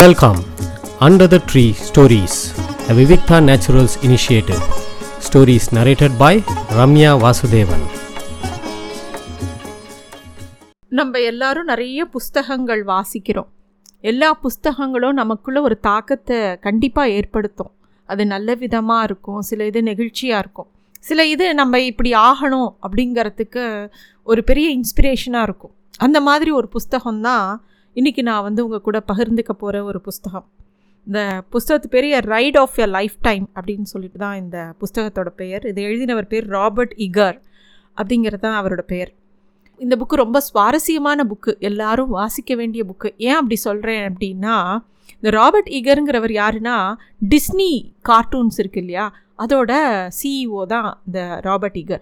Welcome under the tree stories a Vivikta Naturals initiative. Stories narrated by Ramya Vasudevan நம்ம எல்லாரும் நிறைய புஸ்தகங்கள் வாசிக்கிறோம். எல்லா புஸ்தகங்களும் நமக்குள்ள ஒரு தாக்கத்தை கண்டிப்பாக ஏற்படுத்தும். அது நல்ல விதமாக இருக்கும் சில இது நெகிழ்ச்சியாக இருக்கும். சில இது நம்ம இப்படி ஆகணும் அப்படிங்கிறதுக்கு ஒரு பெரிய இன்ஸ்பிரேஷனாக இருக்கும். அந்த மாதிரி ஒரு புஸ்தகம் தான் இன்றைக்கி நான் வந்து உங்கள் கூட பகிர்ந்துக்க போகிற ஒரு புஸ்தகம். இந்த புஸ்தகத்து பேர் ride of a lifetime அப்படின்னு சொல்லிட்டு தான் இந்த புஸ்தகத்தோட பெயர். இதை எழுதினவர் பேர் ராபர்ட் இகர் அப்படிங்கிறது தான் அவரோட பெயர். இந்த புக்கு ரொம்ப சுவாரஸ்யமான புக்கு. எல்லாரும் வாசிக்க வேண்டிய புக்கு. ஏன் அப்படி சொல்கிறேன் அப்படின்னா இந்த ராபர்ட் ஈகருங்கிறவர் யாருன்னா டிஸ்னி கார்ட்டூன்ஸ் இருக்கு இல்லையா? அதோட சிஇஓ தான் இந்த ராபர்ட் ஈகர்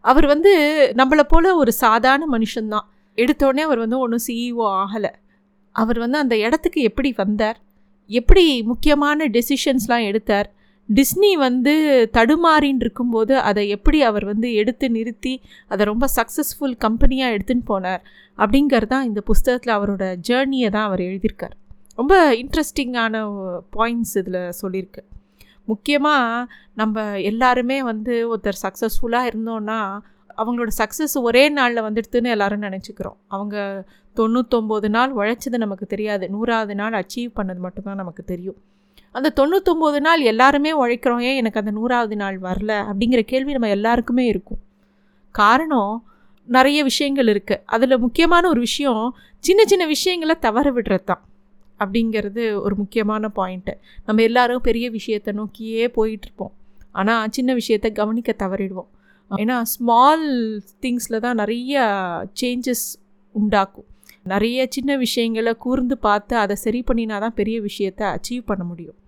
அவர் வந்து நம்மளை போல் ஒரு சாதாரண மனுஷன்தான். எடுத்தோடனே அவர் வந்து ஒன்றும் சிஇஓ ஆகலை. அவர் வந்து அந்த இடத்துக்கு எப்படி வந்தார்? எப்படி முக்கியமான டெசிஷன்ஸ்லாம் எடுத்தார்? டிஸ்னி வந்து தடுமாறின்னு இருக்கும்போது அதை எப்படி அவர் வந்து எடுத்து நிறுத்தி அதை ரொம்ப சக்ஸஸ்ஃபுல் கம்பெனியாக எடுத்துன்னு போனார் அப்படிங்கிறது தான் இந்த புஸ்தகத்தில் அவரோட ஜேர்னியை தான் அவர் எழுதியிருக்கார். ரொம்ப இன்ட்ரெஸ்டிங்கான பாயிண்ட்ஸ் இதில் சொல்லியிருக்கு. முக்கியமாக நம்ம எல்லாருமே வந்து ஒருத்தர் சக்ஸஸ்ஃபுல்லாக இருந்தோன்னா அவங்களோட சக்ஸஸ் ஒரே நாளில் வந்துடுதுன்னு எல்லோரும் நினச்சிக்கிறோம். அவங்க தொண்ணூத்தொம்பது நாள் உழைச்சது நமக்கு தெரியாது. நூறாவது நாள் அச்சீவ் பண்ணது மட்டும்தான் நமக்கு தெரியும். அந்த தொண்ணூத்தொம்பது நாள் எல்லாருமே உழைக்கிறோம். ஏன் எனக்கு அந்த நூறாவது நாள் வரல? அப்படிங்கிற கேள்வி நம்ம எல்லாருக்குமே இருக்கும். காரணம் நிறைய விஷயங்கள் இருக்குது அதில் முக்கியமான ஒரு விஷயம் சின்ன சின்ன விஷயங்களை தவற விடுறது தான் அப்படிங்கிறது ஒரு முக்கியமான பாயிண்ட்டு நம்ம எல்லாரும் பெரிய விஷயத்தை நோக்கியே போயிட்டுருப்போம் ஆனால் சின்ன விஷயத்தை கவனிக்க தவறிடுவோம். ஏன்னா ஸ்மால் திங்ஸில் தான் நிறைய சேஞ்சஸ் உண்டாக்கும். நிறைய சின்ன விஷயங்களை கூர்ந்து பார்த்து அதை சரி பண்ணினா தான் பெரிய விஷயத்தை அச்சீவ் பண்ண முடியும்.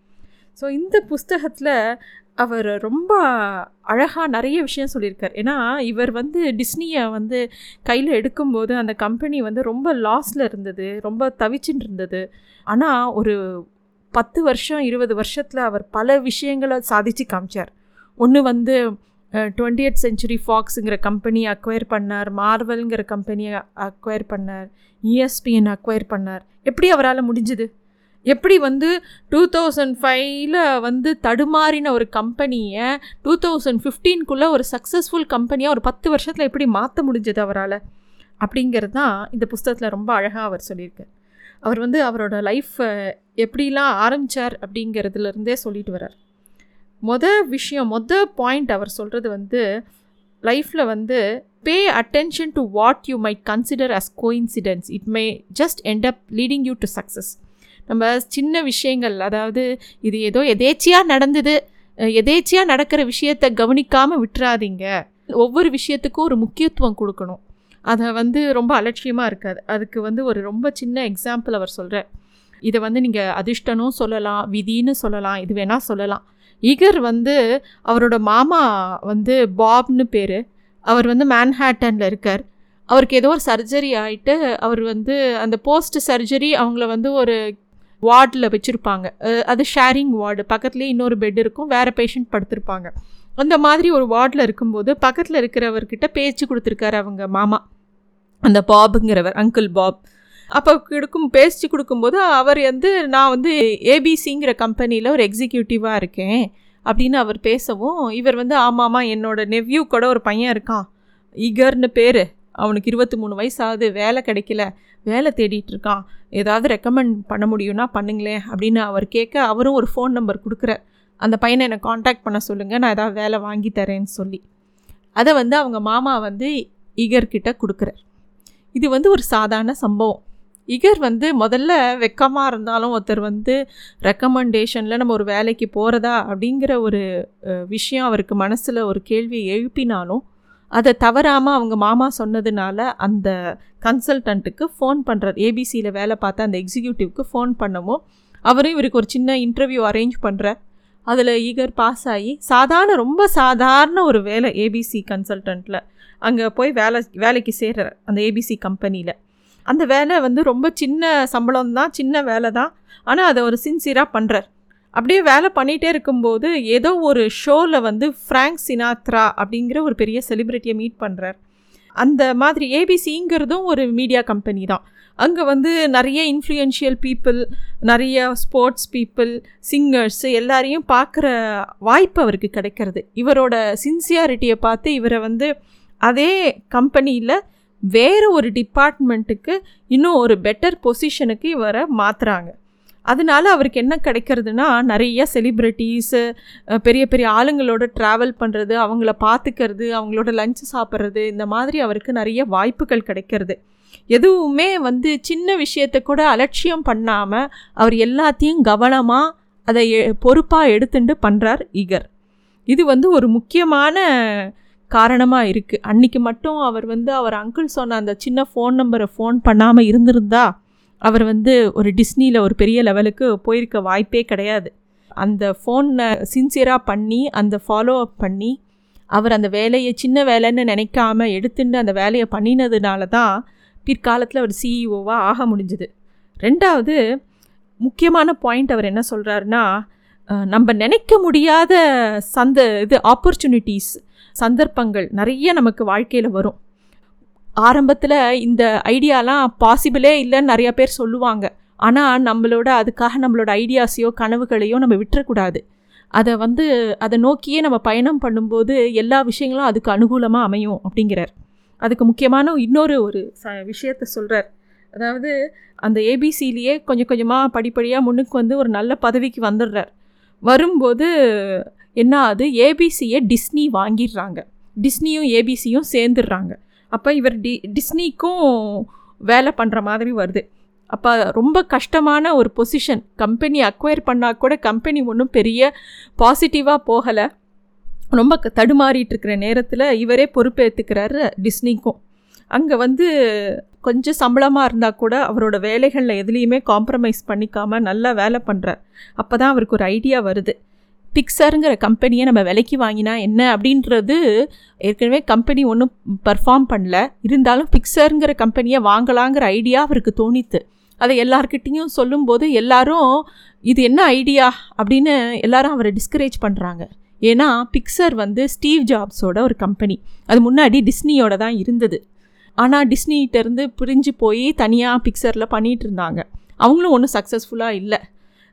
ஸோ இந்த புஸ்தகத்தில் அவர் ரொம்ப அழகாக நிறைய விஷயம் சொல்லியிருக்கார். ஏன்னா இவர் வந்து டிஸ்னியை வந்து கையில் எடுக்கும்போது அந்த கம்பெனி வந்து ரொம்ப லாஸில் இருந்தது ரொம்ப தவிச்சுட்டு இருந்தது. ஆனால் ஒரு பத்து வருஷம் இருபது வருஷத்தில் அவர் பல விஷயங்களை சாதித்து காமிச்சார். ஒன்று வந்து டுவெண்ட்டியத் செஞ்சுரி ஃபாக்ஸுங்கிற கம்பெனி அக்வயர் பண்ணார். மார்வல்ங்கிற கம்பெனியை அக்வயர் பண்ணார். இஎஸ்பிஎன் அக்வயர் பண்ணார். எப்படி அவரால் முடிஞ்சுது? எப்படி வந்து டூ தௌசண்ட் ஃபைவ்ல வந்து தடுமாறின ஒரு கம்பெனியை டூ தௌசண்ட் ஃபிஃப்டீன்குள்ளே ஒரு சக்ஸஸ்ஃபுல் கம்பெனியாக ஒரு பத்து வருஷத்தில் எப்படி மாற்ற முடிஞ்சது அவரால்? அப்படிங்கிறது தான் இந்த புஸ்தகத்தில் ரொம்ப அழகாக அவர் சொல்லியிருக்கார். அவர் வந்து அவரோட லைஃப்பை எப்படிலாம் ஆரம்பித்தார் அப்படிங்கிறதுலேருந்தே சொல்லிட்டு வர்றார். மொத விஷயம் மொத பாயிண்ட் அவர் சொல்கிறது வந்து லைஃப்பில் வந்து pay attention to what you might consider as coincidence it may just end up leading you to success நம்ம சின்ன விஷயங்கள் அதாவது இது ஏதோ எதேச்சியாக நடந்தது எதேச்சியாக நடக்கிற விஷயத்தை கவனிக்காமல் விட்டுறாதீங்க. ஒவ்வொரு விஷயத்துக்கும் ஒரு முக்கியத்துவம் கொடுக்கணும். அதை வந்து ரொம்ப அலட்சியமாக இருக்காது. அதுக்கு வந்து ஒரு ரொம்ப சின்ன எக்ஸாம்பிள் அவர் சொல்கிறார் இதை வந்து நீங்கள் அதிர்ஷ்டனும் சொல்லலாம் விதின்னு சொல்லலாம் இது வேணால் சொல்லலாம். ஈகர் வந்து அவரோட மாமா வந்து பாப்னு பேர். அவர் வந்து மேன்ஹேட்டனில் இருக்கார். அவருக்கு ஏதோ ஒரு சர்ஜரி ஆகிட்டு அவர் வந்து அந்த போஸ்ட் சர்ஜரி அவங்கள வந்து ஒரு வார்டில் வச்சுருப்பாங்க. அது ஷேரிங் வார்டு. பக்கத்துலேயே இன்னொரு பெட் இருக்கும். வேறு பேஷண்ட் படுத்திருப்பாங்க. அந்த மாதிரி ஒரு வார்டில் இருக்கும்போது பக்கத்தில் இருக்கிறவர்கிட்ட பேச்சு கொடுத்துருக்காரு அவங்க மாமா. அந்த பாபுங்கிறவர் அங்கிள் பாப். அப்போ கொடுக்கும் பேசி கொடுக்கும்போது அவர் வந்து நான் வந்து ஏபிசிங்கிற கம்பெனியில் ஒரு எக்ஸிக்யூட்டிவாக இருக்கேன் அப்படின்னு அவர் பேசவும் இவர் வந்து ஆமாம்மா என்னோட நெவ்யூ கூட ஒரு பையன் இருக்கான் ஈகர்னு பேர் அவனுக்கு இருபத்தி மூணு வயசு ஆகுது வேலை கிடைக்கல வேலை தேடிட்டு இருக்கான் ஏதாவது ரெக்கமெண்ட் பண்ண முடியும்னா பண்ணுங்களேன் அப்படின்னு அவர் கேட்க அவரும் ஒரு ஃபோன் நம்பர் கொடுக்குறார். அந்த பையனை என்னை காண்டாக்ட் பண்ண சொல்லுங்கள் நான் ஏதாவது வேலை வாங்கி தரேன்னு சொல்லி. அதை வந்து அவங்க மாமா வந்து ஈகர்கிட்ட கொடுக்குறார். இது வந்து ஒரு சாதாரண சம்பவம். இகர் வந்து முதல்ல வெக்கமாக இருந்தாலும் ஒருத்தர் வந்து ரெக்கமெண்டேஷனில் நம்ம ஒரு வேலைக்கு போகிறதா அப்படிங்கிற ஒரு விஷயம் அவருக்கு மனசில் ஒரு கேள்வியை எழுப்பினாலும் அதை தவறாமல் அவங்க மாமா சொன்னதுனால அந்த கன்சல்டண்ட்டுக்கு ஃபோன் பண்ணுறது ஏபிசியில் வேலை பார்த்த அந்த எக்ஸிக்யூட்டிவ்க்கு ஃபோன் பண்ணவும் அவரும் இவருக்கு ஒரு சின்ன இன்டர்வியூ அரேஞ்ச் பண்ணுறார் அதில் ஈகர் பாஸ் ஆகி சாதாரண ரொம்ப சாதாரண ஒரு வேலை ஏபிசி கன்சல்டண்ட்டில் அங்கே போய் வேலை வேலைக்கு சேர்கிறார் அந்த ஏபிசி கம்பெனியில் அந்த வேலை வந்து ரொம்ப சின்ன சம்பளம் தான் சின்ன வேலை தான் ஆனால் அதை ஒரு சின்சியராக பண்ணுறார் அப்படியே வேலை பண்ணிகிட்டே இருக்கும்போது ஏதோ ஒரு ஷோவில் வந்து ஃப்ராங்க் சினாத்ரா அப்படிங்கிற ஒரு பெரிய செலிப்ரிட்டியை மீட் பண்ணுறார் அந்த மாதிரி ஏபிசிங்கிறதும் ஒரு மீடியா கம்பெனி தான். அங்கே வந்து நிறைய இன்ஃப்ளூயன்ஷியல் பீப்புள் நிறைய ஸ்போர்ட்ஸ் பீப்புள் சிங்கர்ஸ் எல்லாரையும் பார்க்குற வாய்ப்பு அவருக்கு கிடைக்கிறது. இவரோட சின்சியாரிட்டியை பார்த்து இவரை வந்து அதே கம்பெனியில் வேறு ஒரு டிபார்ட்மெண்ட்டுக்கு இன்னும் ஒரு பெட்டர் பொசிஷனுக்கு இவரை மாற்றுறாங்க அதனால அவருக்கு என்ன கிடைக்கிறதுனா நிறைய செலிப்ரிட்டிஸு பெரிய பெரிய ஆளுங்களோட ட்ராவல் பண்ணுறது அவங்கள பார்த்துக்கிறது அவங்களோட லஞ்சு சாப்பிட்றது இந்த மாதிரி அவருக்கு நிறைய வாய்ப்புகள் கிடைக்கிறது. எதுவுமே வந்து சின்ன விஷயத்தை கூட அலட்சியம் பண்ணாமல் அவர் எல்லாத்தையும் கவனமாக அதை பொறுப்பாக எடுத்துட்டு பண்ணுறார் ஈகர் இது வந்து ஒரு முக்கியமான காரணமாக இருக்குது அன்றைக்கி மட்டும் அவர் வந்து அவர் அங்கிள் சொன்ன அந்த சின்ன ஃபோன் நம்பரை ஃபோன் பண்ணாமல் இருந்திருந்தா அவர் வந்து ஒரு டிஸ்னியில் ஒரு பெரிய லெவலுக்கு போயிருக்க வாய்ப்பே கிடையாது. அந்த ஃபோனை சின்சியராக பண்ணி அந்த ஃபாலோ அப் பண்ணி அவர் அந்த வேலையை சின்ன வேலைன்னு நினைக்காம எடுத்துட்டு அந்த வேலையை பண்ணினதுனால தான் பிற்காலத்தில் அவர் சிஇஓவாக ஆக முடிஞ்சுது. ரெண்டாவது முக்கியமான பாயிண்ட் அவர் என்ன சொல்கிறாருன்னா நம்ம நினைக்க முடியாத சந்த இது ஆப்பர்ச்சுனிட்டிஸ் சந்தர்ப்பங்கள் நிறைய நமக்கு வாழ்க்கையில் வரும். ஆரம்பத்தில் இந்த ஐடியாலாம் பாசிபிளே இல்லைன்னு நிறையா பேர் சொல்லுவாங்க. ஆனால் நம்மளோட அதுக்காக நம்மளோட ஐடியாஸையோ கனவுகளையோ நம்ம விட்டுறக்கூடாது. அதை வந்து அதை நோக்கியே நம்ம பயணம் பண்ணும்போது எல்லா விஷயங்களும் அதுக்கு அனுகூலமாக அமையும் அப்படிங்கிறார். அதுக்கு முக்கியமான இன்னொரு ஒரு ச விஷயத்த சொல்கிறார் அதாவது அந்த ஏபிசிலேயே கொஞ்சம் கொஞ்சமாக படிப்படியாக முன்னுக்கு வந்து ஒரு நல்ல பதவிக்கு வந்துடுறார். வரும்போது என்ன ஆகுது ஏபிசியை டிஸ்னி வாங்கிடுறாங்க. டிஸ்னியும் ஏபிசியும் சேர்ந்துடுறாங்க. அப்போ இவர் டி டிஸ்னிக்கும் வேலை பண்ணுற மாதிரி வருது. அப்போ ரொம்ப கஷ்டமான ஒரு பொசிஷன் கம்பெனி அக்வயர் பண்ணால் கூட கம்பெனி ஒன்றும் பெரிய பாசிட்டிவாக போகலை. ரொம்ப தடுமாறிட்டு இருக்கிற நேரத்தில் இவரே பொறுப்பேற்றுக்கிறாரு டிஸ்னிக்கும் அங்கே வந்து கொஞ்சம் சம்பளமாக இருந்தால் கூட அவரோட வேலைகளில் எதுலேயுமே காம்ப்ரமைஸ் பண்ணிக்காமல் நல்லா வேலை பண்ணுறார் அப்போ தான் அவருக்கு ஒரு ஐடியா வருது. பிக்சருங்கிற கம்பெனியை நம்ம விலைக்கு வாங்கினா என்ன அப்படின்றது ஏற்கனவே கம்பெனி ஒன்றும் பர்ஃபார்ம் பண்ணல. இருந்தாலும் பிக்சருங்கிற கம்பெனியை வாங்கலாங்கிற ஐடியா அவருக்கு தோணித்து. அதை எல்லார்கிட்டேயும் சொல்லும்போது எல்லாரும் இது என்ன ஐடியா அப்படின்னு எல்லாரும் அவரை டிஸ்கரேஜ் பண்ணுறாங்க ஏன்னா பிக்சர் வந்து ஸ்டீவ் ஜாப்ஸோட ஒரு கம்பெனி அது முன்னாடி டிஸ்னியோட தான் இருந்தது. ஆனால் டிஸ்னிகிட்டேருந்து பிரிஞ்சு போய் தனியாக பிக்சரில் பண்ணிகிட்டு இருந்தாங்க. அவங்களும் ஒன்றும் சக்ஸஸ்ஃபுல்லாக இல்லை.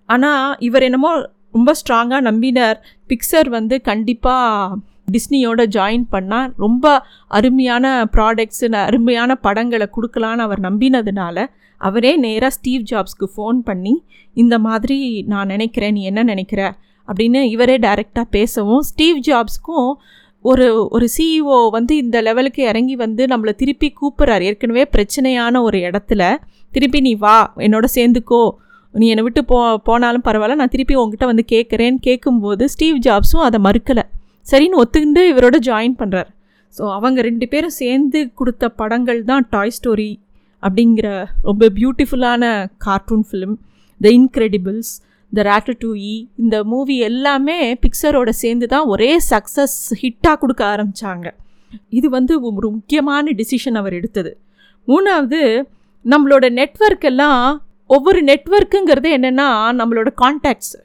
ஆனால் இவர் என்னமோ ரொம்ப ஸ்ட்ராங்காக நம்பினார். பிக்சர் வந்து கண்டிப்பாக டிஸ்னியோட ஜாயின் பண்ணால் ரொம்ப அருமையான ப்ராடக்ட்ஸு அருமையான படங்களை கொடுக்கலான்னு அவர் நம்பினதுனால அவரே நேராக ஸ்டீவ் ஜாப்ஸ்க்கு ஃபோன் பண்ணி இந்த மாதிரி நான் நினைக்கிறேன் நீ என்ன நினைக்கிற? அப்படின்னு இவரே டைரெக்டாக பேசவும் ஸ்டீவ் ஜாப்ஸ்க்கும் ஒரு ஒரு சிஇஓ வந்து இந்த லெவலுக்கு இறங்கி வந்து நம்மளை திருப்பி கூப்பிட்றாரு. ஏற்கனவே பிரச்சனையான ஒரு இடத்துல திருப்பி நீ வா என்னோட சேர்ந்துக்கோ. நீ என்னை விட்டு போ போனாலும் பரவாயில்ல நான் திருப்பி உங்ககிட்ட வந்து கேட்குறேன்னு கேட்கும்போது ஸ்டீவ் ஜாப்ஸும் அதை மறுக்கலை. சரின்னு ஒத்துக்கிண்டு இவரோட ஜாயின் பண்ணுறார் ஸோ அவங்க ரெண்டு பேரும் சேர்ந்து கொடுத்த படங்கள் தான் டாய் ஸ்டோரி அப்படிங்கிற ரொம்ப பியூட்டிஃபுல்லான cartoon film the Incredibles the E e, இந்த மூவி எல்லாமே பிக்சரோட சேர்ந்து தான் ஒரே சக்ஸஸ் ஹிட்டாக கொடுக்க ஆரம்பித்தாங்க இது வந்து ஒரு முக்கியமான டிசிஷன் அவர் எடுத்தது. மூணாவது நம்மளோட நெட்ஒர்க் எல்லாம் ஒவ்வொரு நெட்ஒர்க்குங்கிறது என்னென்னா நம்மளோட கான்டாக்ட்ஸ்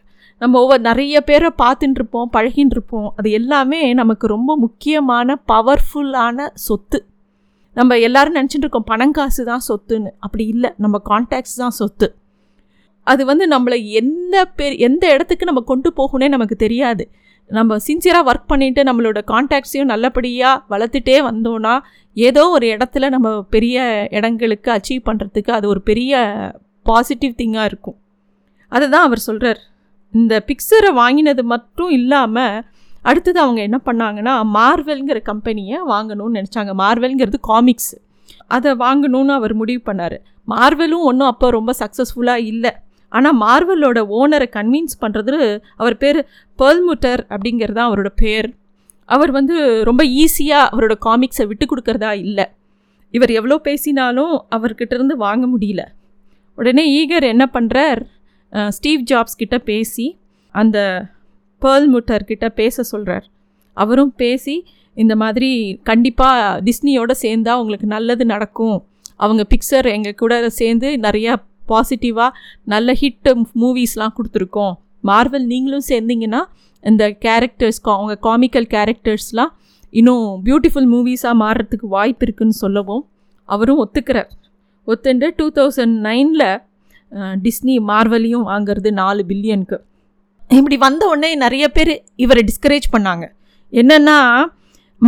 நம்ம ஒவ்வொரு நிறைய பேரை பார்த்துட்டு இருப்போம் பழகின்னு இருப்போம் அது எல்லாமே நமக்கு ரொம்ப முக்கியமான பவர்ஃபுல்லான சொத்து. நம்ம எல்லோரும் நினச்சிட்டு இருக்கோம் பணம் காசு தான் சொத்துன்னு. அப்படி இல்லை நம்ம கான்டாக்ட்ஸ் தான் சொத்து. அது வந்து நம்மளை எந்த பேர் எந்த இடத்துக்கு நம்ம கொண்டு போகணுன்னே நமக்கு தெரியாது. நம்ம சின்சியராக ஒர்க் பண்ணிவிட்டு நம்மளோட கான்டாக்ட்ஸையும் நல்லபடியாக வளர்த்துட்டே வந்தோன்னா ஏதோ ஒரு இடத்துல நம்ம பெரிய இடங்களுக்கு அச்சீவ் பண்ணுறதுக்கு அது ஒரு பெரிய பாசிட்டிவ் திங்காக இருக்கும். அதை தான் அவர் சொல்கிறார் இந்த பிக்சரை வாங்கினது மட்டும் இல்லாமல் அடுத்தது அவங்க என்ன பண்ணாங்கன்னா மார்வெல்ங்கிற கம்பெனியை வாங்கணும்னு நினச்சாங்க. மார்வெல்ங்கிறது காமிக்ஸ் அதை வாங்கணும்னு அவர் முடிவு பண்ணார். மார்வெலும் ஒன்றும் அப்போ ரொம்ப சக்ஸஸ்ஃபுல்லாக இல்லை. ஆனால் மார்வலோட ஓனரை கன்வின்ஸ் பண்ணுறது அவர் பேர் பேர்ல்முட்டர் அப்படிங்கிறது தான் அவரோட பேர். அவர் வந்து ரொம்ப ஈஸியாக அவரோட காமிக்ஸை விட்டு கொடுக்கறதா இல்லை. இவர் எவ்வளோ பேசினாலும் அவர்கிட்ட இருந்து வாங்க முடியல. உடனே ஈகர் என்ன பண்ணுறார் ஸ்டீவ் ஜாப்ஸ் கிட்ட பேசி அந்த பேர்ல் முட்டர்கிட்ட பேச சொல்கிறார் அவரும் பேசி இந்த மாதிரி கண்டிப்பாக டிஸ்னியோடு சேர்ந்தால் உங்களுக்கு நல்லது நடக்கும். அவங்க பிக்சர் எங்கள் கூட சேர்ந்து நிறையா பாசிட்டிவாக நல்ல ஹிட் மூவிஸ்லாம் கொடுத்துருக்கோம். மார்வல் நீங்களும் சேர்ந்தீங்கன்னா இந்த கேரக்டர்ஸ் அவங்க காமிக்கல் கேரக்டர்ஸ்லாம் இன்னும் பியூட்டிஃபுல் மூவிஸாக மாறுறதுக்கு வாய்ப்பு இருக்குன்னு சொல்லவும் அவரும் ஒத்துக்கிறார். ஒத்துண்டு டூ தௌசண்ட் நைனில் டிஸ்னி மார்வலையும் வாங்கிறது நாலு பில்லியனுக்கு இப்படி வந்த உடனே நிறைய பேர் இவரை டிஸ்கரேஜ் பண்ணாங்க. என்னென்னா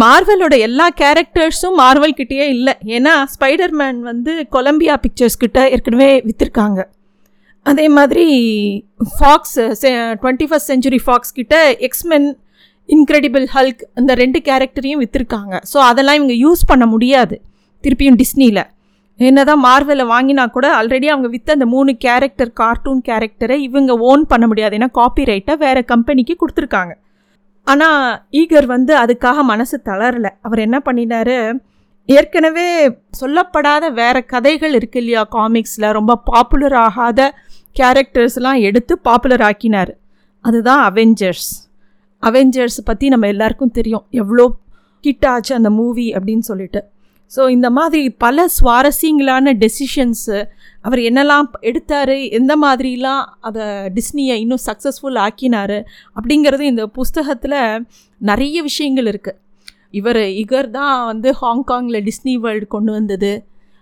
மார்வலோட எல்லா கேரக்டர்ஸும் மார்வல் கிட்டேயே இல்லை. ஏன்னா ஸ்பைடர்மேன் வந்து கொலம்பியா பிக்சர்ஸ் கிட்ட ஏற்கனவே விற்றுருக்காங்க அதே மாதிரி Fox twenty first century Fox கிட்ட எக்ஸ்மென் இன்க்ரெடிபிள் ஹல்க் இந்த ரெண்டு கேரக்டரையும் விற்றுருக்காங்க ஸோ அதெல்லாம் இவங்க யூஸ் பண்ண முடியாது திருப்பியும் டிஸ்னியில் என்னதான் மார்வலை வாங்கினா கூட ஆல்ரெடி அவங்க விற்ற அந்த மூணு கேரக்டர் கார்ட்டூன் கேரக்டரை இவங்க ஓன் பண்ண முடியாது. ஏன்னா காப்பிரைட்டை வேறு கம்பெனிக்கு கொடுத்துருக்காங்க. ஆனால் ஈகர் வந்து அதுக்காக மனசு தளரல. அவர் என்ன பண்ணினாரு ஏற்கனவே சொல்லப்படாத வேறு கதைகள் இருக்கு இல்லையா காமிக்ஸில் ரொம்ப பாப்புலர் ஆகாத கேரக்டர்ஸ்லாம் எடுத்து பாப்புலர் ஆக்கினார். அதுதான் அவெஞ்சர்ஸ் அவெஞ்சர்ஸ் பற்றி நம்ம எல்லாருக்கும் தெரியும். எவ்வளோ கிட் ஆச்சு அந்த மூவி அப்படின்னு சொல்லிட்டு. ஸோ இந்த மாதிரி பல சுவாரஸ்யங்களான டெசிஷன்ஸு அவர் என்னெல்லாம் எடுத்தார் எந்த மாதிரிலாம் அதை டிஸ்னியை இன்னும் சக்ஸஸ்ஃபுல் ஆக்கினார் அப்படிங்கிறது இந்த புஸ்தகத்தில் நிறைய விஷயங்கள் இருக்குது இவர் இகர் தான் வந்து ஹாங்காங்கில் டிஸ்னி வேர்ல்டு கொண்டு வந்தது.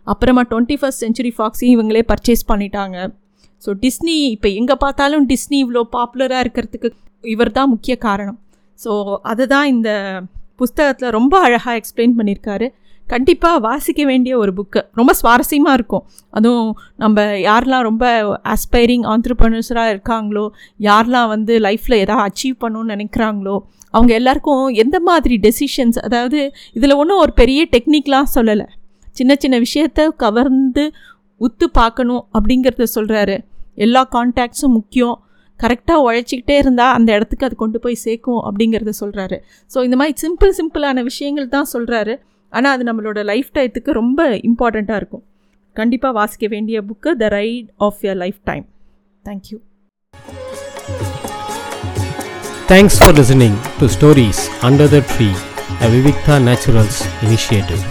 அப்புறமா டுவெண்ட்டி ஃபஸ்ட் செஞ்சுரி ஃபாக்ஸையும் இவங்களே பர்ச்சேஸ் பண்ணிட்டாங்க. ஸோ டிஸ்னி இப்போ எங்கே பார்த்தாலும் டிஸ்னி இவ்வளோ பாப்புலராக இருக்கிறதுக்கு இவர் தான் முக்கிய காரணம். ஸோ அதுதான் இந்த புஸ்தகத்தில் ரொம்ப அழகாக எக்ஸ்பிளைன் பண்ணியிருக்காரு. கண்டிப்பாக வாசிக்க வேண்டிய ஒரு புக்கு ரொம்ப சுவாரஸ்யமாக இருக்கும். அதுவும் நம்ம யாரெலாம் ரொம்ப ஆஸ்பைரிங் ஆண்டர்பனர்ஸராக இருக்காங்களோ யாரெலாம் வந்து லைஃப்பில் எதாவது அச்சீவ் பண்ணணும்னு நினைக்கிறாங்களோ அவங்க எல்லாருக்கும் எந்த மாதிரி டெசிஷன்ஸ் அதாவது இதில் ஒன்றும் ஒரு பெரிய டெக்னிக்லாம் சொல்லலை. சின்ன சின்ன விஷயத்த கவர்ந்து உத்து பார்க்கணும் அப்படிங்கிறத சொல்கிறாரு எல்லா கான்டாக்ட்ஸும் முக்கியம். கரெக்டாக உழைச்சிக்கிட்டே இருந்தால் அந்த இடத்துக்கு அது கொண்டு போய் சேர்க்கும் அப்படிங்கிறத சொல்கிறாரு ஸோ இந்த மாதிரி சிம்பிள் சிம்பிளான விஷயங்கள் தான் சொல்கிறாரு ஆனால் அது நம்மளோட லைஃப் டைத்துக்கு ரொம்ப இம்பார்ட்டண்ட்டாக இருக்கும். கண்டிப்பாக வாசிக்க வேண்டிய book the ride of your lifetime thank you thanks for listening to stories under the tree a Vivikta Naturals initiative